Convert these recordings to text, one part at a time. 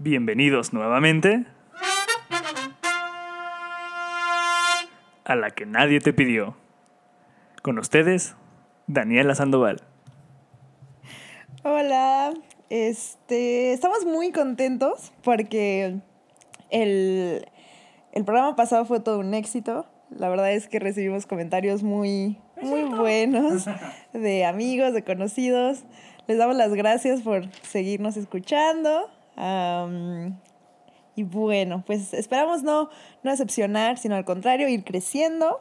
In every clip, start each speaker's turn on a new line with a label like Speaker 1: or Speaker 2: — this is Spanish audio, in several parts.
Speaker 1: Bienvenidos nuevamente a la que nadie te pidió. Con ustedes, Daniela Sandoval.
Speaker 2: Hola, este, estamos muy contentos porque el, el programa pasado fue todo un éxito. La verdad es que recibimos comentarios muy, muy buenos de amigos, de conocidos. Les damos las gracias por seguirnos escuchando. Y bueno, pues esperamos no, no decepcionar, sino al contrario, ir creciendo.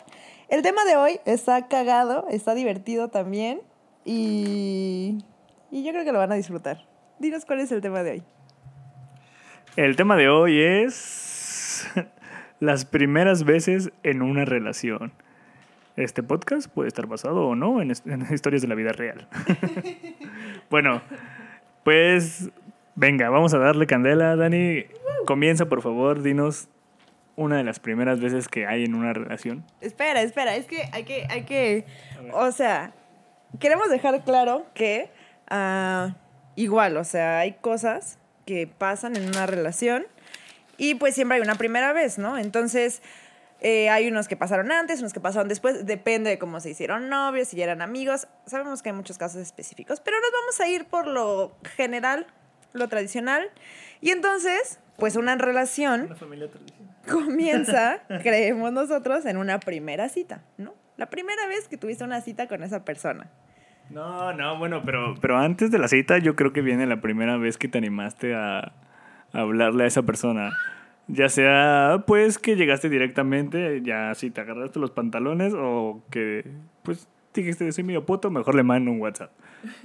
Speaker 2: El tema de hoy está cagado, está divertido también. Y, y yo creo que lo van a disfrutar. Dinos cuál es el tema de hoy.
Speaker 1: El tema de hoy es las primeras veces en una relación. Este podcast puede estar basado o no en, en historias de la vida real. bueno, pues venga, vamos a darle candela, Dani. Comienza, por favor, dinos una de las primeras veces que hay en una relación.
Speaker 2: Espera, espera, es que hay que, hay que, o sea, queremos dejar claro que ah, igual, o sea, hay cosas que pasan en una relación y pues siempre hay una primera vez, ¿no? Entonces, eh, hay unos que pasaron antes, unos que pasaron después, depende de cómo se hicieron novios, si ya eran amigos, sabemos que hay muchos casos específicos, pero nos vamos a ir por lo general, lo tradicional, y entonces, pues una relación
Speaker 1: familia tradicional.
Speaker 2: comienza, creemos nosotros, en una primera cita, ¿no? La primera vez que tuviste una cita con esa persona.
Speaker 1: No, no, bueno, pero, pero antes de la cita yo creo que viene la primera vez que te animaste a, a hablarle a esa persona. Ya sea, pues, que llegaste directamente, ya si te agarraste los pantalones o que, pues, dijiste, soy medio puto, mejor le mando un WhatsApp.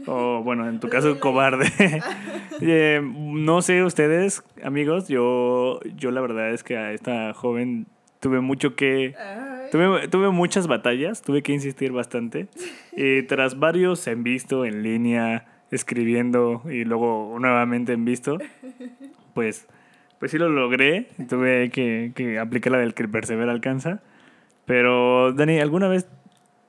Speaker 1: O, bueno, en tu caso, cobarde. Eh, no sé ustedes, amigos, yo, yo la verdad es que a esta joven tuve mucho que... Tuve, tuve muchas batallas, tuve que insistir bastante. Y tras varios en visto, en línea, escribiendo y luego nuevamente en visto, pues, pues sí lo logré. Tuve que, que aplicar la del que persevera alcanza. Pero, Dani, ¿alguna vez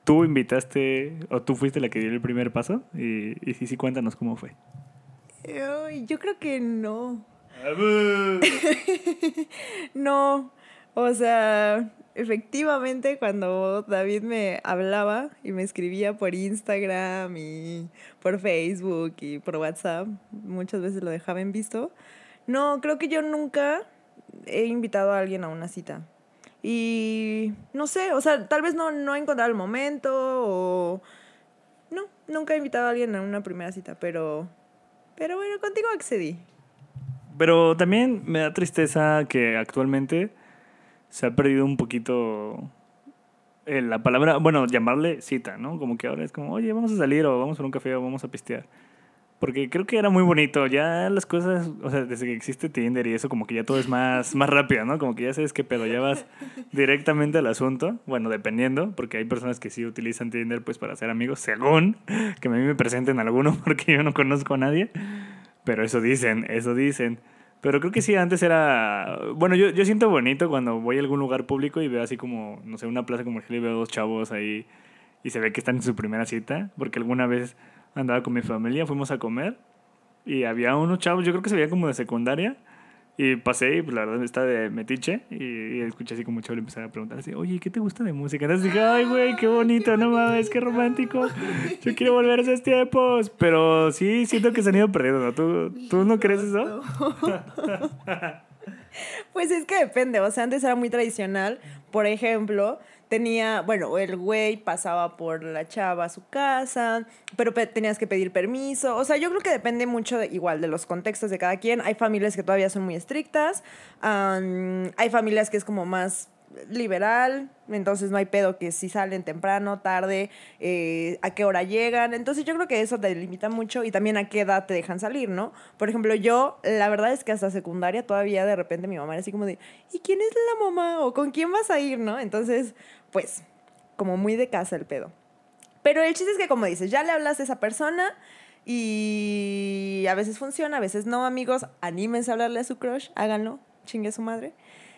Speaker 1: tú invitaste o tú fuiste la que dio el primer paso? Y, y sí, sí, cuéntanos cómo fue.
Speaker 2: Yo creo que no. No, o sea, efectivamente cuando David me hablaba y me escribía por Instagram y por Facebook y por WhatsApp, muchas veces lo dejaba en visto. No, creo que yo nunca he invitado a alguien a una cita. Y no sé, o sea, tal vez no, no he encontrado el momento o... No, nunca he invitado a alguien a una primera cita, pero... Pero bueno, contigo accedí.
Speaker 1: Pero también me da tristeza que actualmente se ha perdido un poquito eh, la palabra, bueno, llamarle cita, ¿no? Como que ahora es como, oye, vamos a salir o vamos por un café o vamos a pistear. Porque creo que era muy bonito. Ya las cosas, o sea, desde que existe Tinder y eso, como que ya todo es más, más rápido, ¿no? Como que ya sabes qué pedo, ya vas directamente al asunto. Bueno, dependiendo, porque hay personas que sí utilizan Tinder pues para ser amigos, según que a mí me presenten alguno, porque yo no conozco a nadie. Pero eso dicen, eso dicen. Pero creo que sí, antes era... Bueno, yo, yo siento bonito cuando voy a algún lugar público y veo así como, no sé, una plaza comercial y veo dos chavos ahí y se ve que están en su primera cita. Porque alguna vez andaba con mi familia, fuimos a comer y había unos chavos, yo creo que se veía como de secundaria. Y pasé y pues, la verdad está de metiche y, y escuché así como chavo le empezaba a preguntar así, oye, ¿qué te gusta de música? Entonces dije, ay, güey, qué bonito, no mames, qué romántico. Yo quiero volver a esos tiempos. Pero sí, siento que se han ido perdiendo, ¿no? ¿Tú, ¿tú no crees eso?
Speaker 2: Pues es que depende, o sea, antes era muy tradicional. Por ejemplo, tenía, bueno, el güey pasaba por la chava a su casa, pero pe- tenías que pedir permiso. O sea, yo creo que depende mucho de- igual de los contextos de cada quien. Hay familias que todavía son muy estrictas, hay familias que es como más liberal, entonces no hay pedo que si salen temprano, tarde, eh, a qué hora llegan. Entonces yo creo que eso te limita mucho y también a qué edad te dejan salir, ¿no? Por ejemplo, yo, la verdad es que hasta secundaria todavía de repente mi mamá era así como de, ¿y quién es la mamá? ¿O con quién vas a ir, no? Entonces, pues, como muy de casa el pedo. Pero el chiste es que, como dices, ya le hablas a esa persona y a veces funciona, a veces no, amigos. Anímense a hablarle a su crush, háganlo, chingue a su madre.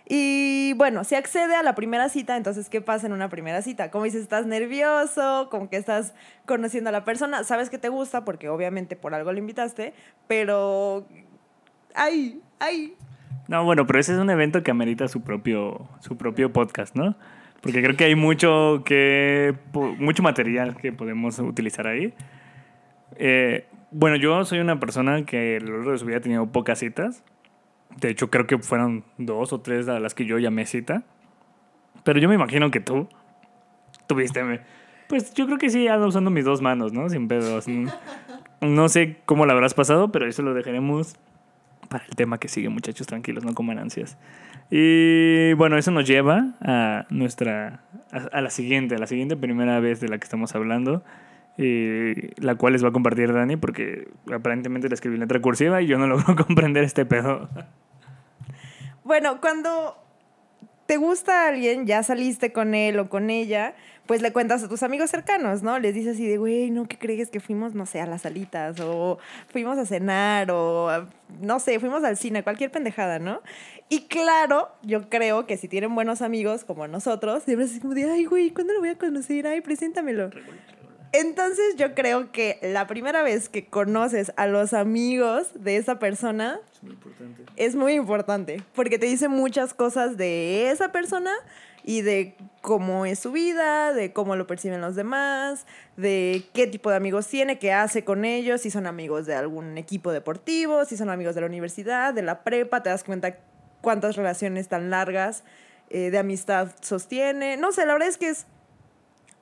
Speaker 2: Y bueno, si accede a la primera cita, entonces, ¿qué pasa en una primera cita? Como dices, estás nervioso, como que estás conociendo a la persona, sabes que te gusta porque obviamente por algo le invitaste, pero Ay, ay.
Speaker 1: No, bueno, pero ese es un evento que amerita su propio, su propio podcast, ¿no? Porque creo que hay mucho que mucho material que podemos utilizar ahí. Eh, bueno, yo soy una persona que a lo largo de su vida ha tenido pocas citas. De hecho, creo que fueron dos o tres a las que yo llamé cita. Pero yo me imagino que tú tuviste. Pues yo creo que sí, ando usando mis dos manos, ¿no? Sin pedos. No, sé cómo la habrás pasado, pero eso lo dejaremos para el tema que sigue, muchachos. Tranquilos, no coman ansias. Y bueno, eso nos lleva a nuestra. a, la siguiente, a la siguiente primera vez de la que estamos hablando. la cual les va a compartir Dani porque aparentemente le escribí letra cursiva y yo no logro comprender este pedo.
Speaker 2: Bueno, cuando te gusta alguien, ya saliste con él o con ella, pues le cuentas a tus amigos cercanos, ¿no? Les dices así de, güey, ¿no? ¿Qué crees que fuimos, no sé, a las salitas? O fuimos a cenar, o no sé, fuimos al cine, cualquier pendejada, ¿no? Y claro, yo creo que si tienen buenos amigos como nosotros, siempre es como de, ay, güey, ¿cuándo lo voy a conocer? Ay, preséntamelo. Entonces yo creo que la primera vez que conoces a los amigos de esa persona es muy importante. Es muy importante porque te dice muchas cosas de esa persona y de cómo es su vida, de cómo lo perciben los demás, de qué tipo de amigos tiene, qué hace con ellos, si son amigos de algún equipo deportivo, si son amigos de la universidad, de la prepa, te das cuenta cuántas relaciones tan largas eh, de amistad sostiene. No sé, la verdad es que es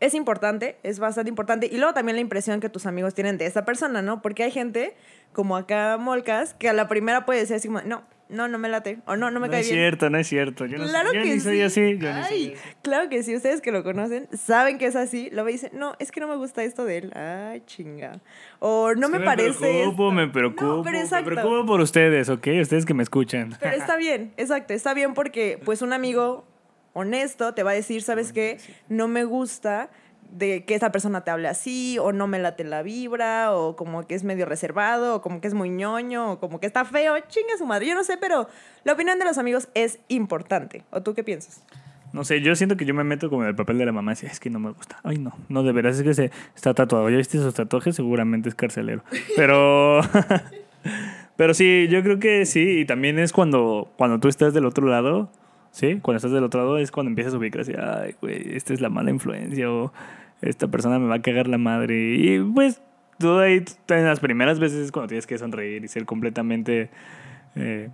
Speaker 2: es importante, es bastante importante. Y luego también la impresión que tus amigos tienen de esa persona, ¿no? Porque hay gente, como acá Molcas, que a la primera puede decir así como, no, no, no me late, o no, no me cae bien.
Speaker 1: No es cierto, no es cierto. Yo claro no, yo que ni soy así. Yo Ay,
Speaker 2: claro que sí, ustedes que lo conocen, saben que es así, lo dicen, no, es que no me gusta esto de él. Ay, chinga. O no me, parece.
Speaker 1: Me preocupo, me preocupo. me preocupo por ustedes, ¿ok? Ustedes que me escuchan.
Speaker 2: Pero está bien, exacto, está bien porque, pues, un amigo honesto te va a decir, ¿sabes qué? No me gusta de que esa persona te hable así, o no me late la vibra, o como que es medio reservado, o como que es muy ñoño, o como que está feo, chinga su madre. Yo no sé, pero la opinión de los amigos es importante. ¿O tú qué piensas?
Speaker 1: No sé, yo siento que yo me meto como en el papel de la mamá y es que no me gusta. Ay, no, no, de veras es que se está tatuado. ¿Ya viste esos tatuajes? Seguramente es carcelero. Pero... pero sí, yo creo que sí. Y también es cuando, cuando tú estás del otro lado ¿sí? Cuando estás del otro lado es cuando empiezas a ubicar así, ay, güey, esta es la mala influencia o esta persona me va a cagar la madre. Y pues tú ahí, en las primeras veces es cuando tienes que sonreír y ser completamente, eh,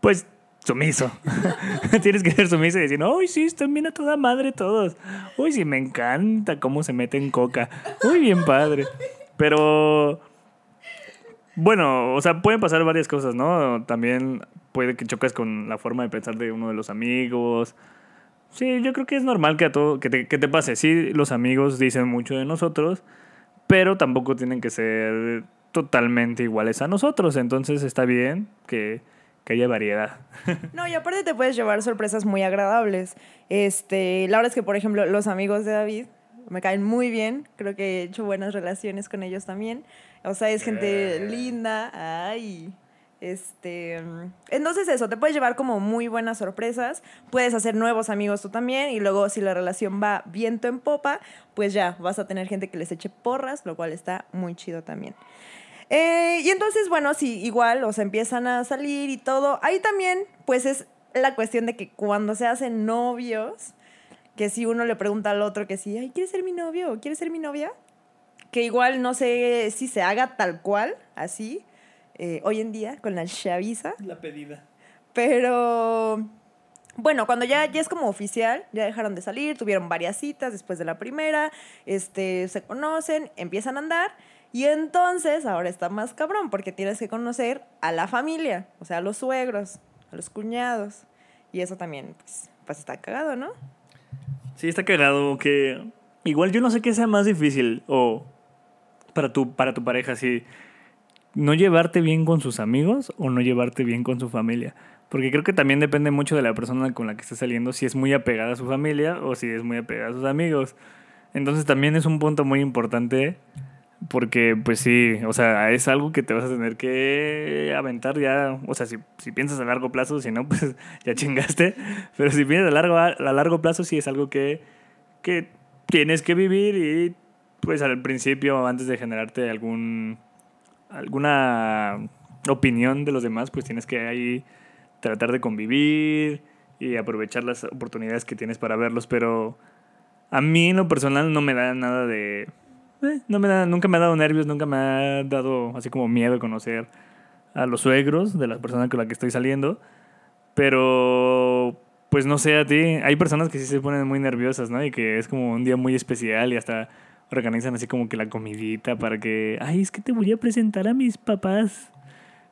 Speaker 1: pues, sumiso. tienes que ser sumiso y decir, uy, sí, están bien a toda madre todos. Uy, sí, me encanta cómo se mete en coca. Uy, bien padre. Pero... Bueno, o sea, pueden pasar varias cosas, ¿no? También puede que choques con la forma de pensar de uno de los amigos. Sí, yo creo que es normal que, a todo, que, te, que te pase. Sí, los amigos dicen mucho de nosotros, pero tampoco tienen que ser totalmente iguales a nosotros. Entonces está bien que, que haya variedad.
Speaker 2: No, y aparte te puedes llevar sorpresas muy agradables. Este, la verdad es que, por ejemplo, los amigos de David me caen muy bien. Creo que he hecho buenas relaciones con ellos también. O sea, es gente eh. linda. Ay, este, entonces eso, te puedes llevar como muy buenas sorpresas, puedes hacer nuevos amigos tú también y luego si la relación va viento en popa, pues ya vas a tener gente que les eche porras, lo cual está muy chido también. Eh, y entonces, bueno, si igual, o sea, empiezan a salir y todo, ahí también, pues es la cuestión de que cuando se hacen novios, que si uno le pregunta al otro que si, ay, ¿quieres ser mi novio o quieres ser mi novia? Que igual no sé si se haga tal cual, así, eh, hoy en día con la chaviza.
Speaker 1: La pedida.
Speaker 2: Pero bueno, cuando ya, ya es como oficial, ya dejaron de salir, tuvieron varias citas después de la primera, este, se conocen, empiezan a andar. Y entonces ahora está más cabrón porque tienes que conocer a la familia, o sea, a los suegros, a los cuñados. Y eso también, pues, pues está cagado, ¿no?
Speaker 1: Sí, está cagado que igual yo no sé qué sea más difícil o para tu, para tu pareja, si no llevarte bien con sus amigos o no llevarte bien con su familia. Porque creo que también depende mucho de la persona con la que esté saliendo, si es muy apegada a su familia o si es muy apegada a sus amigos. Entonces también es un punto muy importante porque pues sí, o sea, es algo que te vas a tener que aventar ya, o sea, si, si piensas a largo plazo, si no, pues ya chingaste, pero si piensas a largo, a largo plazo sí es algo que, que tienes que vivir y pues al principio, antes de generarte algún alguna opinión de los demás, pues tienes que ahí tratar de convivir y aprovechar las oportunidades que tienes para verlos, pero a mí en lo personal no me da nada de... eh, no me nunca me ha dado nervios, nunca me ha dado así como miedo conocer a los suegros de la persona con la que estoy saliendo, pero pues no sé a ti, hay personas que sí se ponen muy nerviosas, ¿no? Y que es como un día muy especial y hasta organizan así como que la comidita para que, ay, es que te voy a presentar a mis papás.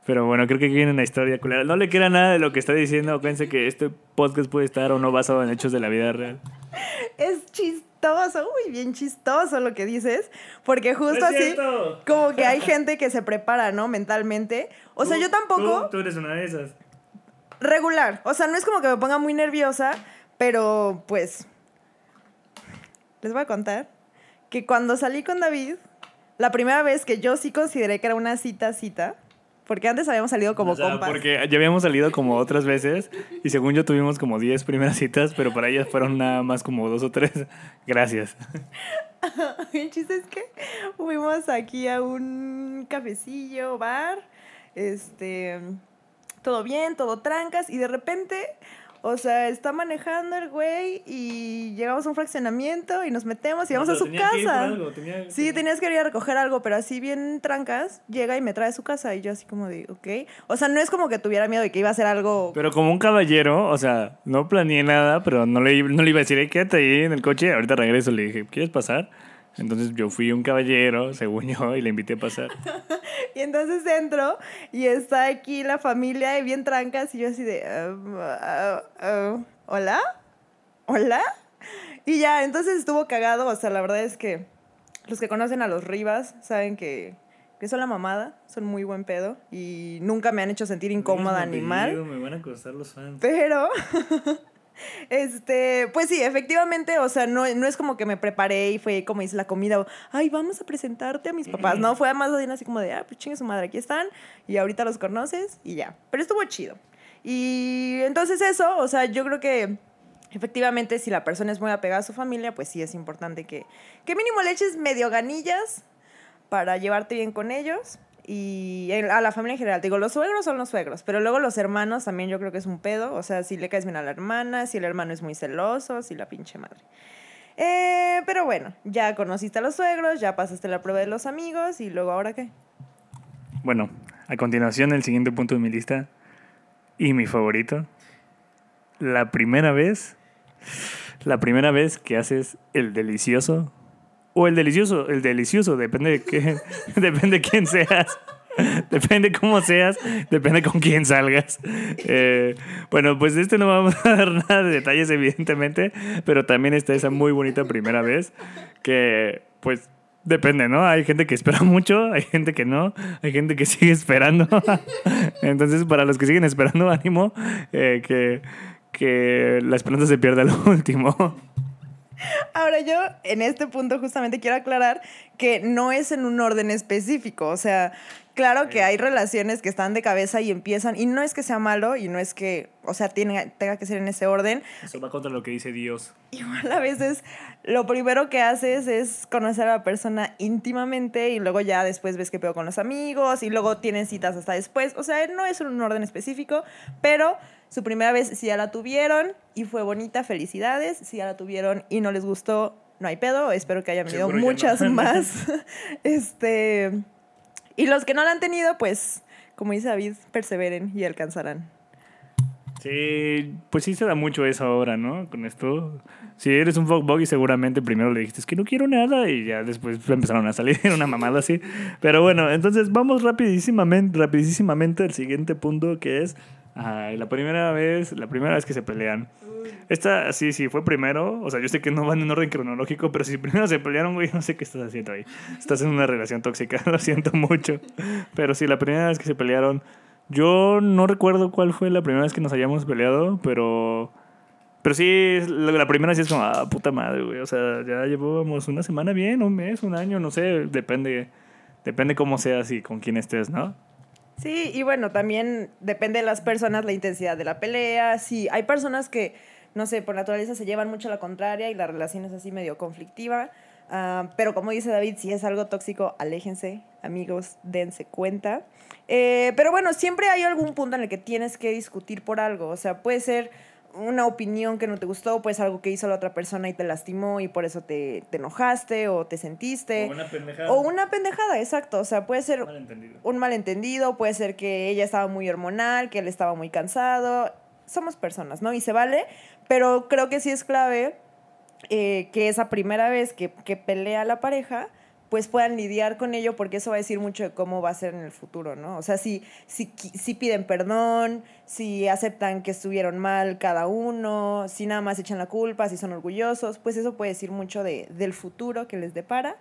Speaker 1: Pero bueno, creo que aquí viene una historia culera. No le queda nada de lo que está diciendo. Acuérdense que este podcast puede estar o no basado en hechos de la vida real.
Speaker 2: Es chistoso, uy, bien chistoso lo que dices, porque justo
Speaker 1: No
Speaker 2: así,
Speaker 1: cierto.
Speaker 2: como que hay gente que se prepara, ¿no? Mentalmente. O sea, yo tampoco,
Speaker 1: Tú, tú eres una de esas.
Speaker 2: regular. O sea, no es como que me ponga muy nerviosa, pero pues, les voy a contar que cuando salí con David, la primera vez que yo sí consideré que era una cita, cita, porque antes habíamos salido como
Speaker 1: O sea,
Speaker 2: compas.
Speaker 1: Porque ya habíamos salido como otras veces y según yo tuvimos como 10 primeras citas, pero para ellas fueron nada más como dos o tres. Gracias.
Speaker 2: El chiste es que fuimos aquí a un cafecillo, bar, este, todo bien, todo trancas, y de repente, o sea, está manejando el güey y llegamos a un fraccionamiento y nos metemos y vamos a su casa. Sí, tenías que ir a recoger algo, pero así bien trancas, llega y me trae a su casa y yo así como de, ok. O sea, no es como que tuviera miedo de que iba a hacer algo...
Speaker 1: Pero como un caballero, o sea, no planeé nada, pero no le, no le iba a decir, "Ey, quédate ahí en el coche, ahorita regreso. Le dije, ¿quieres pasar? Entonces yo fui un caballero, según yo, y le invité a pasar.
Speaker 2: Y entonces entro y está aquí la familia y bien trancas y yo así de, "Ah, ah, ah, ¿hola? ¿Hola? Y ya, entonces estuvo cagado, o sea, la verdad es que los que conocen a los Rivas saben que, que son la mamada, son muy buen pedo y nunca me han hecho sentir incómoda ni mal.
Speaker 1: Me van a costar los fans.
Speaker 2: Pero, este, pues sí, efectivamente, o sea, no, no es como que me preparé y fue como hice la comida, o, ay, vamos a presentarte a mis papás. No, fue más bien así como de, ah, pues chingue su madre, aquí están, y ahorita los conoces, y ya. Pero estuvo chido. Y entonces eso, o sea, yo creo que efectivamente si la persona es muy apegada a su familia, pues sí es importante que, que mínimo le eches medio ganillas para llevarte bien con ellos y a la familia en general. Digo, los suegros son los suegros, pero luego los hermanos también yo creo que es un pedo. O sea, si le caes bien a la hermana, si el hermano es muy celoso, si la pinche madre. Eh, pero bueno, ya conociste a los suegros, ya pasaste la prueba de los amigos y luego ahora qué.
Speaker 1: Bueno, a continuación el siguiente punto de mi lista y mi favorito. La primera vez, la primera vez que haces el delicioso o el delicioso, el delicioso, depende de qué, depende de quién seas. Depende cómo seas, depende con quién salgas. Eh, bueno, pues de este no vamos a dar nada de detalles, evidentemente, pero también está esa muy bonita primera vez que, pues, depende, ¿no? Hay gente que espera mucho, hay gente que no, hay gente que sigue esperando. Entonces, para los que siguen esperando, ánimo, eh, que, que la esperanza se pierda al último.
Speaker 2: Ahora yo en este punto justamente quiero aclarar que no es en un orden específico, o sea, claro que hay relaciones que están de cabeza y empiezan, y no es que sea malo y no es que, o sea, tiene, tenga que ser en ese orden,
Speaker 1: Eso va contra lo que dice Dios.
Speaker 2: igual a veces lo primero que haces es conocer a la persona íntimamente y luego ya después ves qué pedo con los amigos y luego tienen citas hasta después, o sea, no es en un orden específico, pero su primera vez si ya la tuvieron y fue bonita, felicidades, si ya la tuvieron y no les gustó, no hay pedo, espero que hayan venido
Speaker 1: Seguro
Speaker 2: muchas
Speaker 1: no.
Speaker 2: más. este y los que no la han tenido, pues como dice David, perseveren y alcanzarán.
Speaker 1: Sí, pues sí se da mucho eso ahora, ¿no? Con esto. Si eres un fuckboy, seguramente primero le dijiste es que no quiero nada y ya después empezaron a salir una mamada así. Pero bueno, entonces vamos rapidísimamente, rapidísimamente al siguiente punto que es ay, la primera vez, la primera vez que se pelean. Esta sí, sí, fue primero. O sea, yo sé que no van en orden cronológico, pero si primero se pelearon, güey, no sé qué estás haciendo ahí. Estás en una relación tóxica, lo siento mucho. Pero sí, la primera vez que se pelearon, yo no recuerdo cuál fue la primera vez que nos hayamos peleado, pero. Pero sí, la primera sí es como, ah, puta madre, güey. O sea, ya llevábamos una semana bien, un mes, un año, no sé, depende. Depende cómo seas y con quién estés, ¿no?
Speaker 2: Sí, y bueno, también depende de las personas la intensidad de la pelea. Sí, hay personas que, no sé, por naturaleza se llevan mucho a la contraria y la relación es así medio conflictiva. Ah, pero como dice David, si es algo tóxico, aléjense, amigos, dense cuenta. Eh, pero bueno, siempre hay algún punto en el que tienes que discutir por algo. O sea, puede ser una opinión que no te gustó, puede ser algo que hizo la otra persona y te lastimó y por eso te, te enojaste o te sentiste.
Speaker 1: O una pendejada.
Speaker 2: O una pendejada, exacto. O sea, puede ser
Speaker 1: Malentendido.
Speaker 2: un malentendido, puede ser que ella estaba muy hormonal, que él estaba muy cansado. Somos personas, ¿no? Y se vale, pero creo que sí es clave eh, que esa primera vez que, que pelea la pareja, pues puedan lidiar con ello, porque eso va a decir mucho de cómo va a ser en el futuro, ¿no? O sea, si, si, si piden perdón, si aceptan que estuvieron mal cada uno, si nada más echan la culpa, si son orgullosos, pues eso puede decir mucho de, del futuro que les depara.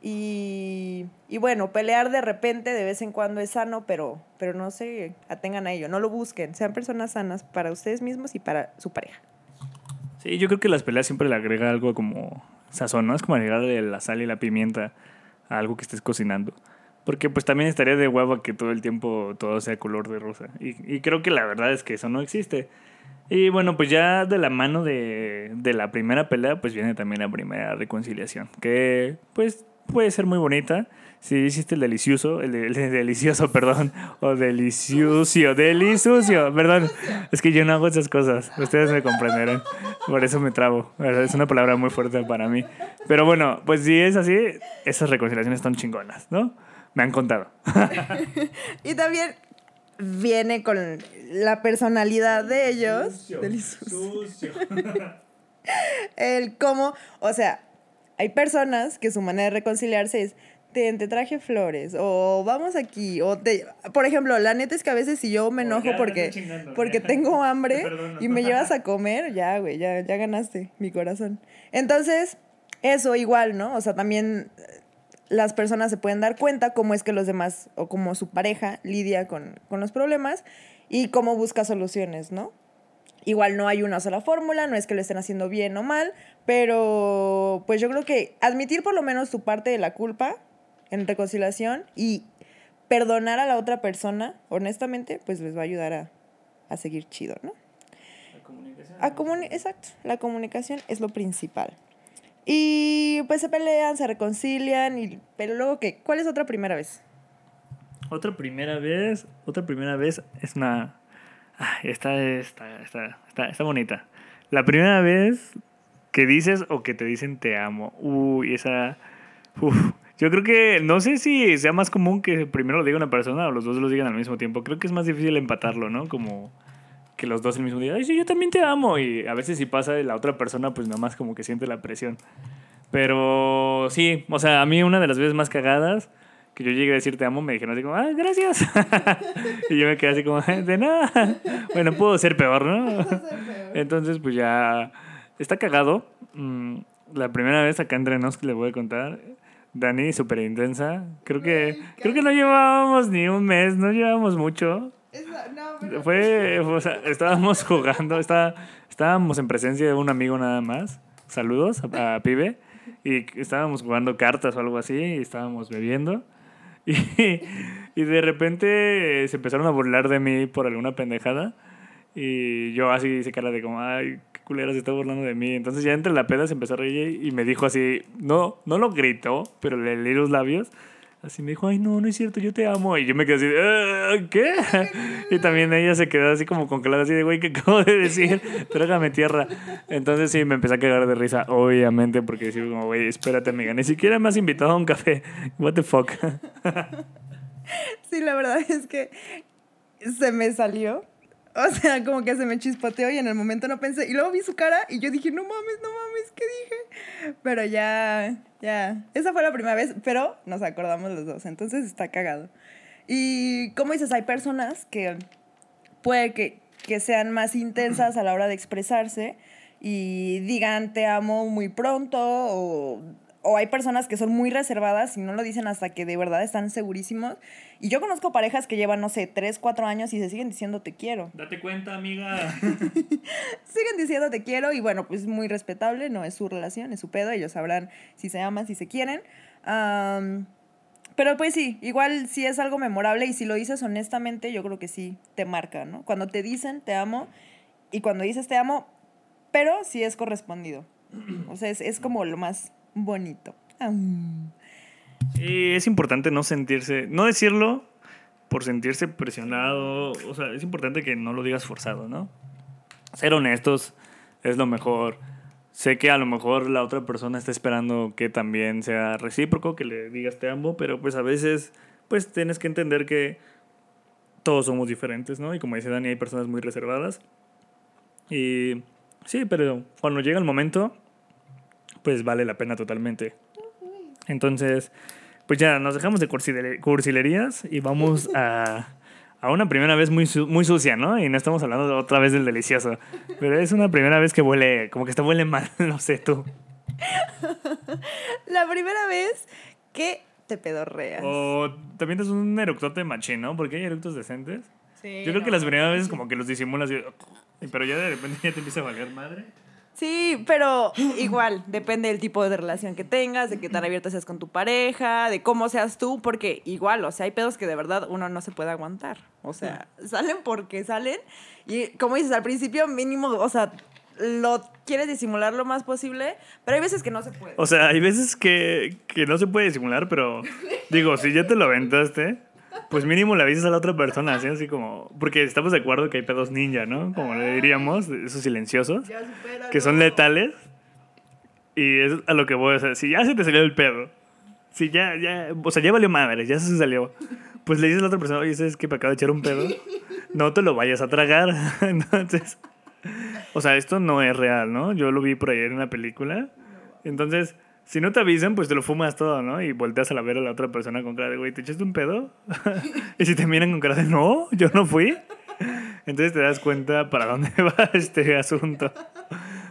Speaker 2: Y, y bueno, pelear de repente de vez en cuando es sano, pero, pero no se atengan a ello, no lo busquen, sean personas sanas para ustedes mismos y para su pareja.
Speaker 1: Sí, yo creo que las peleas siempre le agrega algo como sazón, ¿no? Es como agregarle la sal y la pimienta a algo que estés cocinando. Porque pues también estaría de hueva que todo el tiempo todo sea color de rosa. Y, y creo que la verdad es que eso no existe. Y bueno, pues ya de la mano de, de la primera pelea, pues viene también la primera reconciliación. Que pues puede ser muy bonita. Si hiciste el delicioso, el, de- el de- delicioso, perdón, o delicioso, delisucio, perdón. Es que yo no hago esas cosas, ustedes me comprenderán. Por eso me trabo, es una palabra muy fuerte para mí. Pero bueno, pues si es así, esas reconciliaciones están chingonas, ¿no? Me han contado.
Speaker 2: Y también viene con la personalidad de ellos. Delicioso. El cómo, o sea, hay personas que su manera de reconciliarse es, te, te traje flores, o vamos aquí, o te... Por ejemplo, la neta es que a veces si yo me enojo porque, porque tengo hambre
Speaker 1: Te
Speaker 2: y me llevas a comer, ya, güey, ya, ya ganaste mi corazón. Entonces, eso igual, ¿no? O sea, también eh, las personas se pueden dar cuenta cómo es que los demás o cómo su pareja lidia con, con los problemas y cómo busca soluciones, ¿no? Igual no hay una sola fórmula, no es que lo estén haciendo bien o mal, pero pues yo creo que admitir por lo menos tu parte de la culpa en reconciliación y perdonar a la otra persona, honestamente, pues les va a ayudar a, a seguir chido, ¿no? A comuni- Exacto, la comunicación es lo principal. Y pues se pelean, se reconcilian, y, pero luego, ¿qué? ¿Cuál es otra primera vez?
Speaker 1: Otra primera vez, otra primera vez es una... Ah, esta, esta, esta, está, está bonita. La primera vez que dices o que te dicen te amo. Uy, esa... Uf. Yo creo que, no sé si sea más común que primero lo diga una persona o los dos lo digan al mismo tiempo. Creo que es más difícil empatarlo, ¿no? Como que los dos el mismo día, ay, sí, yo también te amo. Y a veces si pasa de la otra persona, pues nada más como que siente la presión. Pero sí, o sea, a mí una de las veces más cagadas que yo llegué a decir te amo, me dijeron así como, ah, gracias. y yo me quedé así como, de nada. Bueno, puedo ser peor, ¿no? Entonces, pues ya está cagado. Mm, La primera vez acá entre nos que le voy a contar, Dani, súper intensa. Creo que, creo que no llevábamos ni un mes, no llevábamos mucho. Fue, o sea, estábamos jugando, está, estábamos en presencia de un amigo nada más. Saludos a, a Pibe. Y estábamos jugando cartas o algo así, y estábamos bebiendo. Y, y de repente eh, se empezaron a burlar de mí por alguna pendejada. Y yo así hice cara de como, ay, culera se está burlando de mí. Entonces ya entre la peda se empezó a reír y me dijo así, no, no lo gritó, pero le leí los labios. Así me dijo, ay, no, no es cierto, yo te amo. Y yo me quedé así, "Ah, ¿qué? Y también ella se quedó así como congelada, así de, güey, ¿qué acabo de decir? Trágame tierra. Entonces sí, me empecé a cagar de risa, obviamente, porque decía como, güey, espérate, amiga, ni siquiera me has invitado a un café. What the fuck?
Speaker 2: Sí, la verdad es que se me salió. O sea, como que se me chispoteó y en el momento no pensé. Y luego vi su cara y yo dije, no mames, no mames, ¿qué dije? Pero ya, ya. Esa fue la primera vez, pero nos acordamos los dos. Entonces está cagado. Y como dices, hay personas que puede que, que sean más intensas a la hora de expresarse y digan te amo muy pronto o, o hay personas que son muy reservadas y no lo dicen hasta que de verdad están segurísimos. Y yo conozco parejas que llevan, no sé, 3, 4 años y se siguen diciendo te quiero.
Speaker 1: Date cuenta, amiga.
Speaker 2: Siguen diciendo te quiero y bueno, pues muy respetable, no es su relación, es su pedo, ellos sabrán si se aman, si se quieren. Am, pero pues sí, igual si es algo memorable y si lo dices honestamente, yo creo que sí te marca, ¿no? Cuando te dicen te amo y cuando dices te amo, pero sí es correspondido. O sea, es, es como lo más bonito.
Speaker 1: Y es importante no sentirse, no decirlo por sentirse presionado. O sea, es importante que no lo digas forzado, ¿no? Ser honestos es lo mejor. Sé que a lo mejor la otra persona está esperando que también sea recíproco, que le digas te amo, pero pues a veces pues tienes que entender que todos somos diferentes, ¿no? Y como dice Dani, hay personas muy reservadas. Y sí, pero cuando llega el momento, pues vale la pena totalmente. Entonces, pues ya nos dejamos de cursilerías y vamos a, a una primera vez muy, muy sucia, ¿no? Y no estamos hablando otra vez del delicioso. Pero es una primera vez que huele, como que está huele mal, no sé tú.
Speaker 2: La primera vez que te pedorreas.
Speaker 1: O también es un eructote machín, ¿no? Porque hay eructos decentes. Sí, Yo creo que las primeras veces como que los disimulas, y, pero ya de repente ya te empieza a valer madre.
Speaker 2: Sí, pero igual, depende del tipo de relación que tengas, de qué tan abierto seas con tu pareja, de cómo seas tú, porque igual, o sea, hay pedos que de verdad uno no se puede aguantar. O sea, salen porque salen. Y como dices, al principio mínimo, o sea, lo quieres disimular lo más posible, pero hay veces que no se puede.
Speaker 1: O sea, hay veces que, que no se puede disimular, pero digo, si ya te lo aventaste, pues mínimo le avisas a la otra persona, así, así como. Porque estamos de acuerdo que hay pedos ninja, ¿no? Como le diríamos, esos silenciosos, que son letales. Y es a lo que voy, a decir si ya se te salió el pedo, si ya, ya, o sea, ya valió madre, ya se salió, pues le dices a la otra persona, oye, ¿sabes que me acabo de echar un pedo? No te lo vayas a tragar. Entonces, o sea, esto no es real, ¿no? Yo lo vi por ahí en una película. Entonces, si no te avisan, pues te lo fumas todo, ¿no? Y volteas a la ver a la otra persona con cara de, güey, ¿te echaste un pedo? y si te miran con cara de, no, yo no fui. Entonces te das cuenta para dónde va este asunto.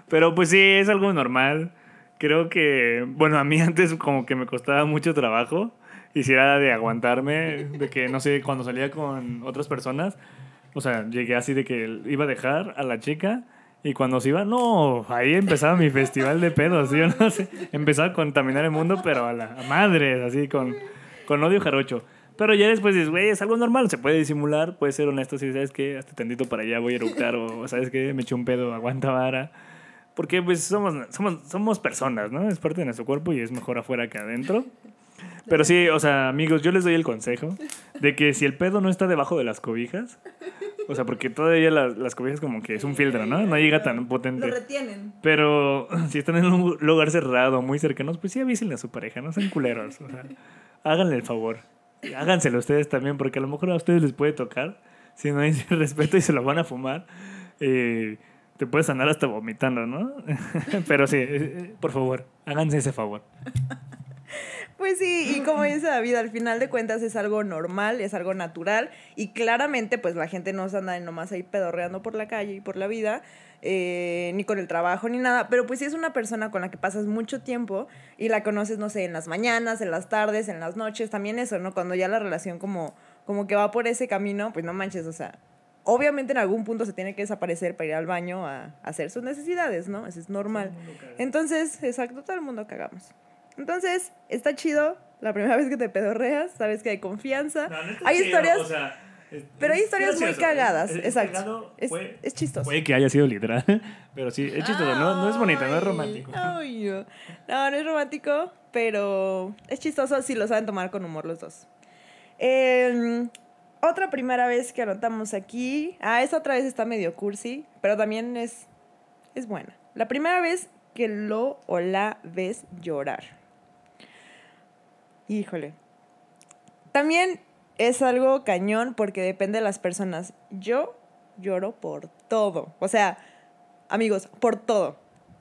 Speaker 1: Pero pues sí, es algo normal. Creo que, bueno, a mí antes como que me costaba mucho trabajo. Y si era de aguantarme, de que, no sé, cuando salía con otras personas, o sea, llegué así de que iba a dejar a la chica y cuando se iba, no, ahí empezaba mi festival de pedos, yo no sé. Empezaba a contaminar el mundo, pero a la madre, así, con, con odio jarocho. Pero ya después dices, güey, es algo normal, se puede disimular, puede ser honesto si sabes que hasta tantito para allá voy a eructar o sabes que me eché un pedo, aguanta vara. Porque pues somos, somos, somos personas, ¿no? Es parte de nuestro cuerpo y es mejor afuera que adentro. Pero sí, o sea, amigos, yo les doy el consejo de que si el pedo no está debajo de las cobijas, o sea, porque todavía las, las cobijas como que es un filtro, ¿no? No llega tan potente.
Speaker 2: Lo retienen.
Speaker 1: Pero si están en un lugar cerrado, muy cercanos, pues sí avísenle a su pareja, no sean culeros. O sea, háganle el favor. Háganselo ustedes también, porque a lo mejor a ustedes les puede tocar. Si no hay respeto y se lo van a fumar, eh, te puedes andar hasta vomitando, ¿no? Pero sí, eh, por favor, háganse ese favor.
Speaker 2: Pues sí, y como dice David, al final de cuentas es algo normal, es algo natural y claramente pues la gente no se anda nomás ahí pedorreando por la calle y por la vida, eh, ni con el trabajo ni nada, pero pues si es una persona con la que pasas mucho tiempo y la conoces, no sé, en las mañanas, en las tardes, en las noches, también eso, ¿no? Cuando ya la relación como, como que va por ese camino, pues no manches, o sea, obviamente en algún punto se tiene que desaparecer para ir al baño a, hacer sus necesidades, ¿no? Eso es normal. Entonces, exacto, todo el mundo cagamos. Entonces, está chido. La primera vez que te pedorreas, sabes que hay confianza. hay historias. pero hay historias muy cagadas. Exacto. Es, es, chistoso.
Speaker 1: Puede que haya sido literal. Pero sí, es chistoso. No, no es bonito, no es romántico.
Speaker 2: no, no es romántico, pero es chistoso si lo saben tomar con humor los dos. Em, otra primera vez que anotamos aquí. Ah, esa otra vez está medio cursi, pero también es, es buena. La primera vez que lo o la ves llorar. Híjole. También es algo cañón porque depende de las personas. Yo lloro por todo. O sea, amigos, por todo.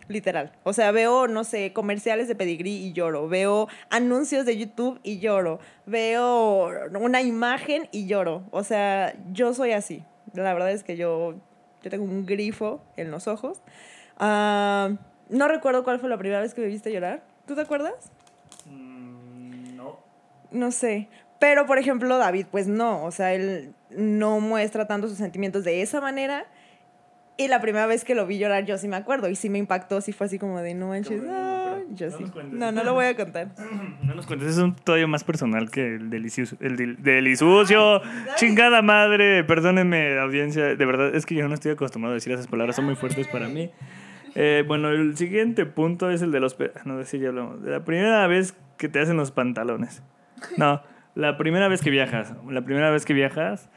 Speaker 2: Literal. O sea, veo, no sé, comerciales de pedigrí y lloro. Veo anuncios de YouTube y lloro. Veo una imagen y lloro. O sea, yo soy así. La verdad es que yo, yo tengo un grifo en los ojos. Ah, no recuerdo cuál fue la primera vez que me viste llorar. ¿Tú te acuerdas? No sé. Pero, por ejemplo, David, pues no, o sea, él no muestra tanto sus sentimientos de esa manera. Y la primera vez que lo vi llorar, yo sí me acuerdo. Y sí me impactó, sí fue así como de, no manches, no, yo sí. No, no lo voy a contar.
Speaker 1: No nos cuentes, es un todavía más personal que el delicioso. El delicioso. Chingada madre, perdónenme, audiencia. De verdad, es que yo no estoy acostumbrado a decir esas palabras, son muy fuertes para mí. Eh, bueno, el siguiente punto es el de los... No sé si ya hablamos. De la primera vez que te hacen los pantalones. No, la primera vez que viajas. La primera vez que viajas...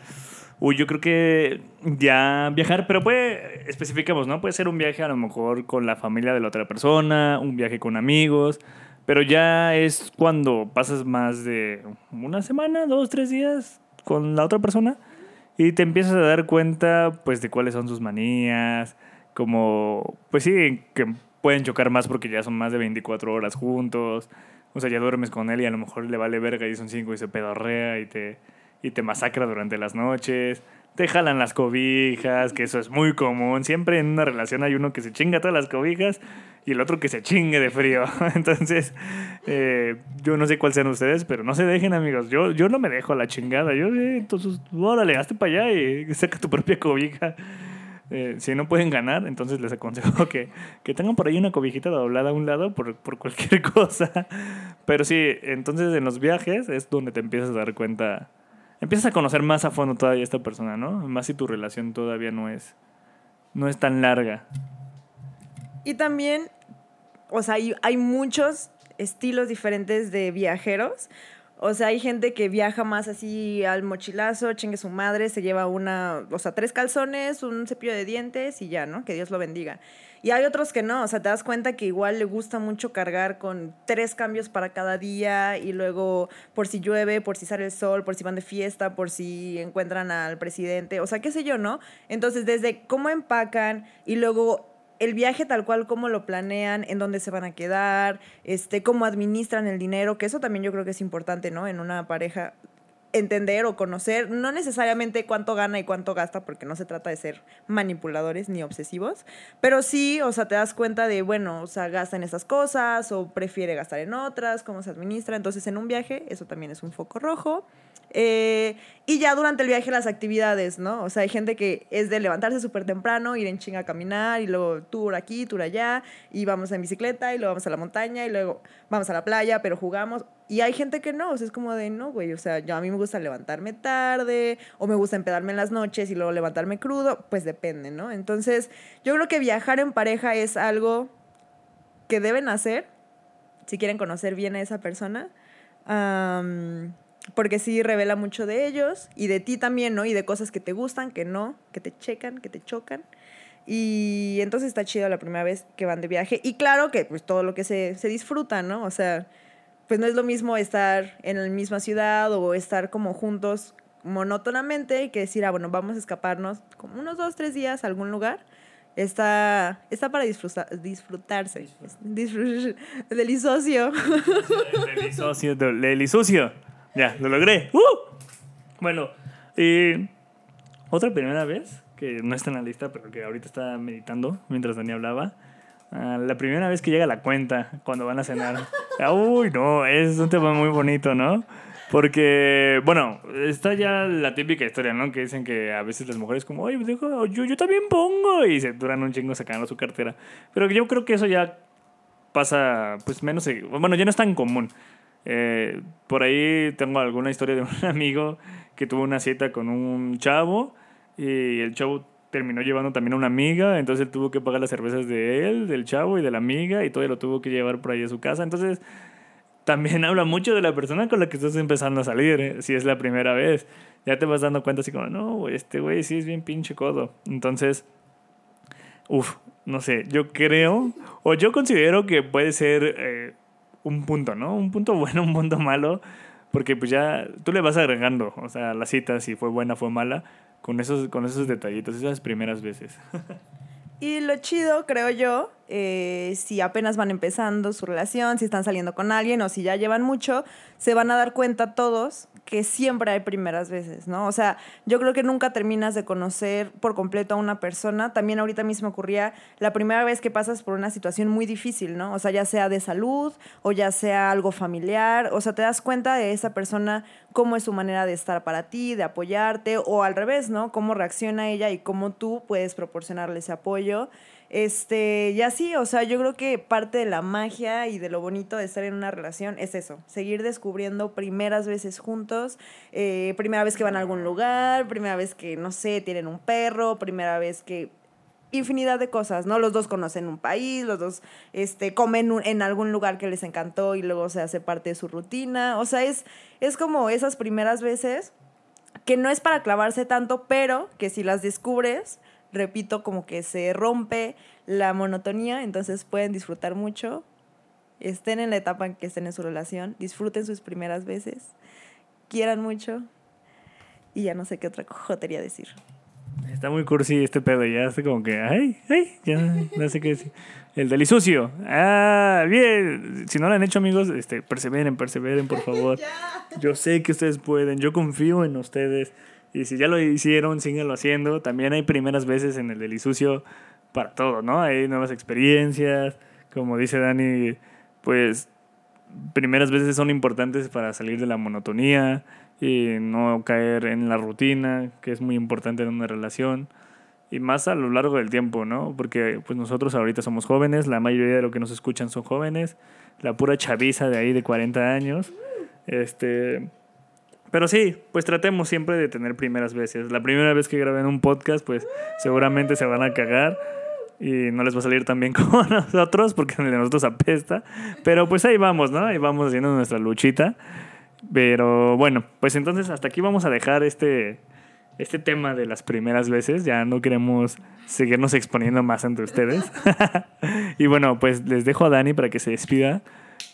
Speaker 1: Uy, yo creo que ya viajar, pero puede, especificamos, ¿no? Puede ser un viaje a lo mejor con la familia de la otra persona, un viaje con amigos, pero ya es cuando pasas más de una semana, dos, tres días con la otra persona y te empiezas a dar cuenta, pues, de cuáles son sus manías, como, pues sí, que pueden chocar más porque ya son más de 24 horas juntos, o sea, ya duermes con él y a lo mejor le vale verga y son cinco y se pedorrea y te, y te masacra durante las noches. Te jalan las cobijas, que eso es muy común. Siempre en una relación hay uno que se chinga todas las cobijas y el otro que se chingue de frío. Entonces, eh, yo no sé cuál sean ustedes, pero no se dejen, amigos. Yo, yo no me dejo a la chingada. Yo, eh, entonces, órale, hazte para allá y saca tu propia cobija. Eh, si no pueden ganar, entonces les aconsejo que, que tengan por ahí una cobijita doblada a un lado por, por cualquier cosa. Pero sí, entonces en los viajes es donde te empiezas a dar cuenta, empiezas a conocer más a fondo todavía a esta persona, ¿no? Más si tu relación todavía no es, no es tan larga.
Speaker 2: Y también, o sea, hay, hay muchos estilos diferentes de viajeros. O sea, hay gente que viaja más así al mochilazo, chingue su madre, se lleva una, o sea, tres calzones, un cepillo de dientes y ya, ¿no? Que Dios lo bendiga. Y hay otros que no, o sea, te das cuenta que igual le gusta mucho cargar con tres cambios para cada día y luego por si llueve, por si sale el sol, por si van de fiesta, por si encuentran al presidente, o sea, qué sé yo, ¿no? Entonces, desde cómo empacan y luego el viaje tal cual, cómo lo planean, en dónde se van a quedar, este, cómo administran el dinero, que eso también yo creo que es importante, ¿no? En una pareja entender o conocer, no necesariamente cuánto gana y cuánto gasta, porque no se trata de ser manipuladores ni obsesivos, pero sí, o sea, te das cuenta de, bueno, o sea, gasta en estas cosas o prefiere gastar en otras, cómo se administra. Entonces, en un viaje, eso también es un foco rojo. Eh, y ya durante el viaje las actividades, ¿no? O sea, hay gente que es de levantarse súper temprano, ir en chinga a caminar y luego tour aquí, tour allá, y vamos en bicicleta y luego vamos a la montaña y luego vamos a la playa, pero jugamos. Y hay gente que no, o sea, es como de, no, güey, o sea, yo a mí me gusta levantarme tarde o me gusta empedarme en las noches y luego levantarme crudo, pues depende, ¿no? Entonces, yo creo que viajar en pareja es algo que deben hacer si quieren conocer bien a esa persona. Am, porque sí revela mucho de ellos y de ti también, ¿no? Y de cosas que te gustan, que no, que te checan, que te chocan. Y entonces está chido la primera vez que van de viaje. Y claro que pues todo lo que se, se disfruta, ¿no? O sea, pues no es lo mismo estar en la misma ciudad o estar como juntos monótonamente que decir, ah, bueno, vamos a escaparnos como unos dos, tres días a algún lugar. Está, está para disfrutar, disfrutarse. Disfr- delicioso.
Speaker 1: Delicioso, delicioso. Ya, lo logré. ¡Uh! Bueno, y otra primera vez, que no está en la lista, pero que ahorita está meditando mientras Dani hablaba. ah, la primera vez que llega la cuenta cuando van a cenar. Uy, no, es un tema muy bonito, ¿no? Porque, bueno, está ya la típica historia, ¿no? Que dicen que a veces las mujeres como, oye, pues, yo, yo también pongo. Y se duran un chingo sacando su cartera. Pero yo creo que eso ya pasa, pues menos, bueno, ya no es tan común. Eh, por ahí tengo alguna historia de un amigo que tuvo una cita con un chavo y el chavo terminó llevando también a una amiga, entonces él tuvo que pagar las cervezas de él, del chavo y de la amiga y todo lo tuvo que llevar por ahí a su casa. Entonces también habla mucho de la persona con la que estás empezando a salir, ¿eh? si es la primera vez. Ya te vas dando cuenta así como, no, este güey sí es bien pinche codo. Entonces, uff, no sé, yo creo, o yo considero que puede ser eh, un punto, ¿no? Un punto bueno, un punto malo, porque pues ya tú le vas agregando, o sea, la cita, si fue buena, fue mala, con esos, con esos detallitos, esas primeras veces.
Speaker 2: Y lo chido, creo yo, eh, si apenas van empezando su relación, si están saliendo con alguien o si ya llevan mucho, se van a dar cuenta todos que siempre hay primeras veces, ¿no? O sea, yo creo que nunca terminas de conocer por completo a una persona. También ahorita mismo ocurría la primera vez que pasas por una situación muy difícil, ¿no? O sea, ya sea de salud o ya sea algo familiar, o sea, te das cuenta de esa persona cómo es su manera de estar para ti, de apoyarte, o al revés, ¿no? Cómo reacciona ella y cómo tú puedes proporcionarle ese apoyo. Este, y así, o sea, yo creo que parte de la magia y de lo bonito de estar en una relación es eso, seguir descubriendo primeras veces juntos, eh, primera vez que van a algún lugar, primera vez que, no sé, tienen un perro, primera vez que infinidad de cosas, ¿no? Los dos conocen un país, los dos este, comen en algún lugar que les encantó y luego se hace parte de su rutina. O sea, es, es como esas primeras veces que no es para clavarse tanto, pero que si las descubres, repito, como que se rompe la monotonía, entonces pueden disfrutar mucho. Estén en la etapa en que estén en su relación, disfruten sus primeras veces, quieran mucho y ya no sé qué otra jotería decir.
Speaker 1: Está muy cursi este pedo, ya está como que, ay, ay, ya no sé qué decir. El delisucio. Ah, bien. Si no lo han hecho, amigos, este, perseveren, perseveren, por favor. Yo sé que ustedes pueden, yo confío en ustedes. Y si ya lo hicieron, síganlo haciendo. También hay primeras veces en el delisucio para todo, ¿no? Hay nuevas experiencias. Como dice Dani, pues primeras veces son importantes para salir de la monotonía y no caer en la rutina, que es muy importante en una relación. Y más a lo largo del tiempo, ¿no? Porque pues nosotros ahorita somos jóvenes, la mayoría de los que nos escuchan son jóvenes, la pura chaviza de ahí de 40 años. Este, pero sí, pues tratemos siempre de tener primeras veces. La primera vez que graben un podcast, pues seguramente se van a cagar y no les va a salir tan bien como nosotros, porque el de nosotros apesta. Pero pues ahí vamos, ¿no? Ahí vamos haciendo nuestra luchita. Pero bueno, pues entonces hasta aquí vamos a dejar este, este tema de las primeras veces. Ya no queremos seguirnos exponiendo más ante ustedes. y bueno, pues les dejo a Dani para que se despida,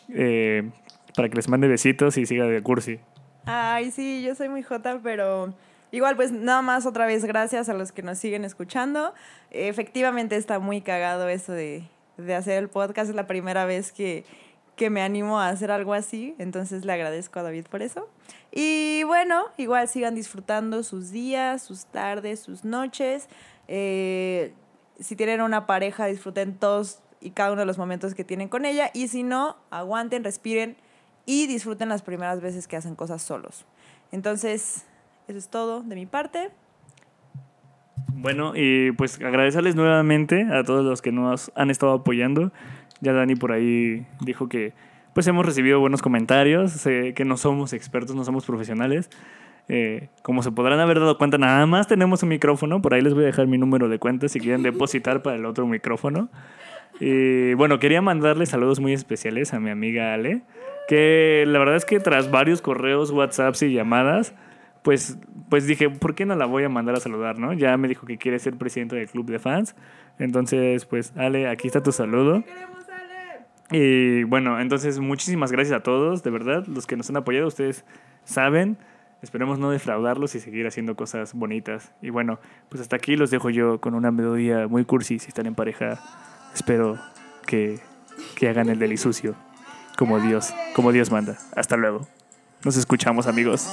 Speaker 1: eh, para que les mande besitos y siga de cursi.
Speaker 2: Ay, sí, yo soy muy jota, pero igual pues nada más otra vez gracias a los que nos siguen escuchando. Efectivamente está muy cagado eso de, de hacer el podcast, es la primera vez que, que me animo a hacer algo así, entonces le agradezco a David por eso. Y bueno, igual sigan disfrutando sus días, sus tardes, sus noches. Eh, si tienen una pareja, disfruten todos y cada uno de los momentos que tienen con ella. Y si no, aguanten, respiren y disfruten las primeras veces que hacen cosas solos. Entonces, eso es todo de mi parte.
Speaker 1: Bueno, y pues agradecerles nuevamente a todos los que nos han estado apoyando. Ya Dani por ahí dijo que pues hemos recibido buenos comentarios, sé que no somos expertos, no somos profesionales. Eh, como se podrán haber dado cuenta, nada más tenemos un micrófono. Por ahí les voy a dejar mi número de cuenta si quieren depositar para el otro micrófono. Y bueno, quería mandarle saludos muy especiales a mi amiga Ale, que la verdad es que tras varios correos, WhatsApps y llamadas, pues, pues dije, ¿por qué no la voy a mandar a saludar, no? Ya me dijo que quiere ser presidente del club de fans. Entonces, pues, Ale, aquí está tu saludo. Y bueno, entonces muchísimas gracias a todos, de verdad, los que nos han apoyado, ustedes saben. Esperemos no defraudarlos y seguir haciendo cosas bonitas. Y bueno, pues hasta aquí los dejo yo con una melodía muy cursi. Si están en pareja, espero que, que hagan el delisucio como Dios, como Dios manda. Hasta luego. Nos escuchamos, amigos.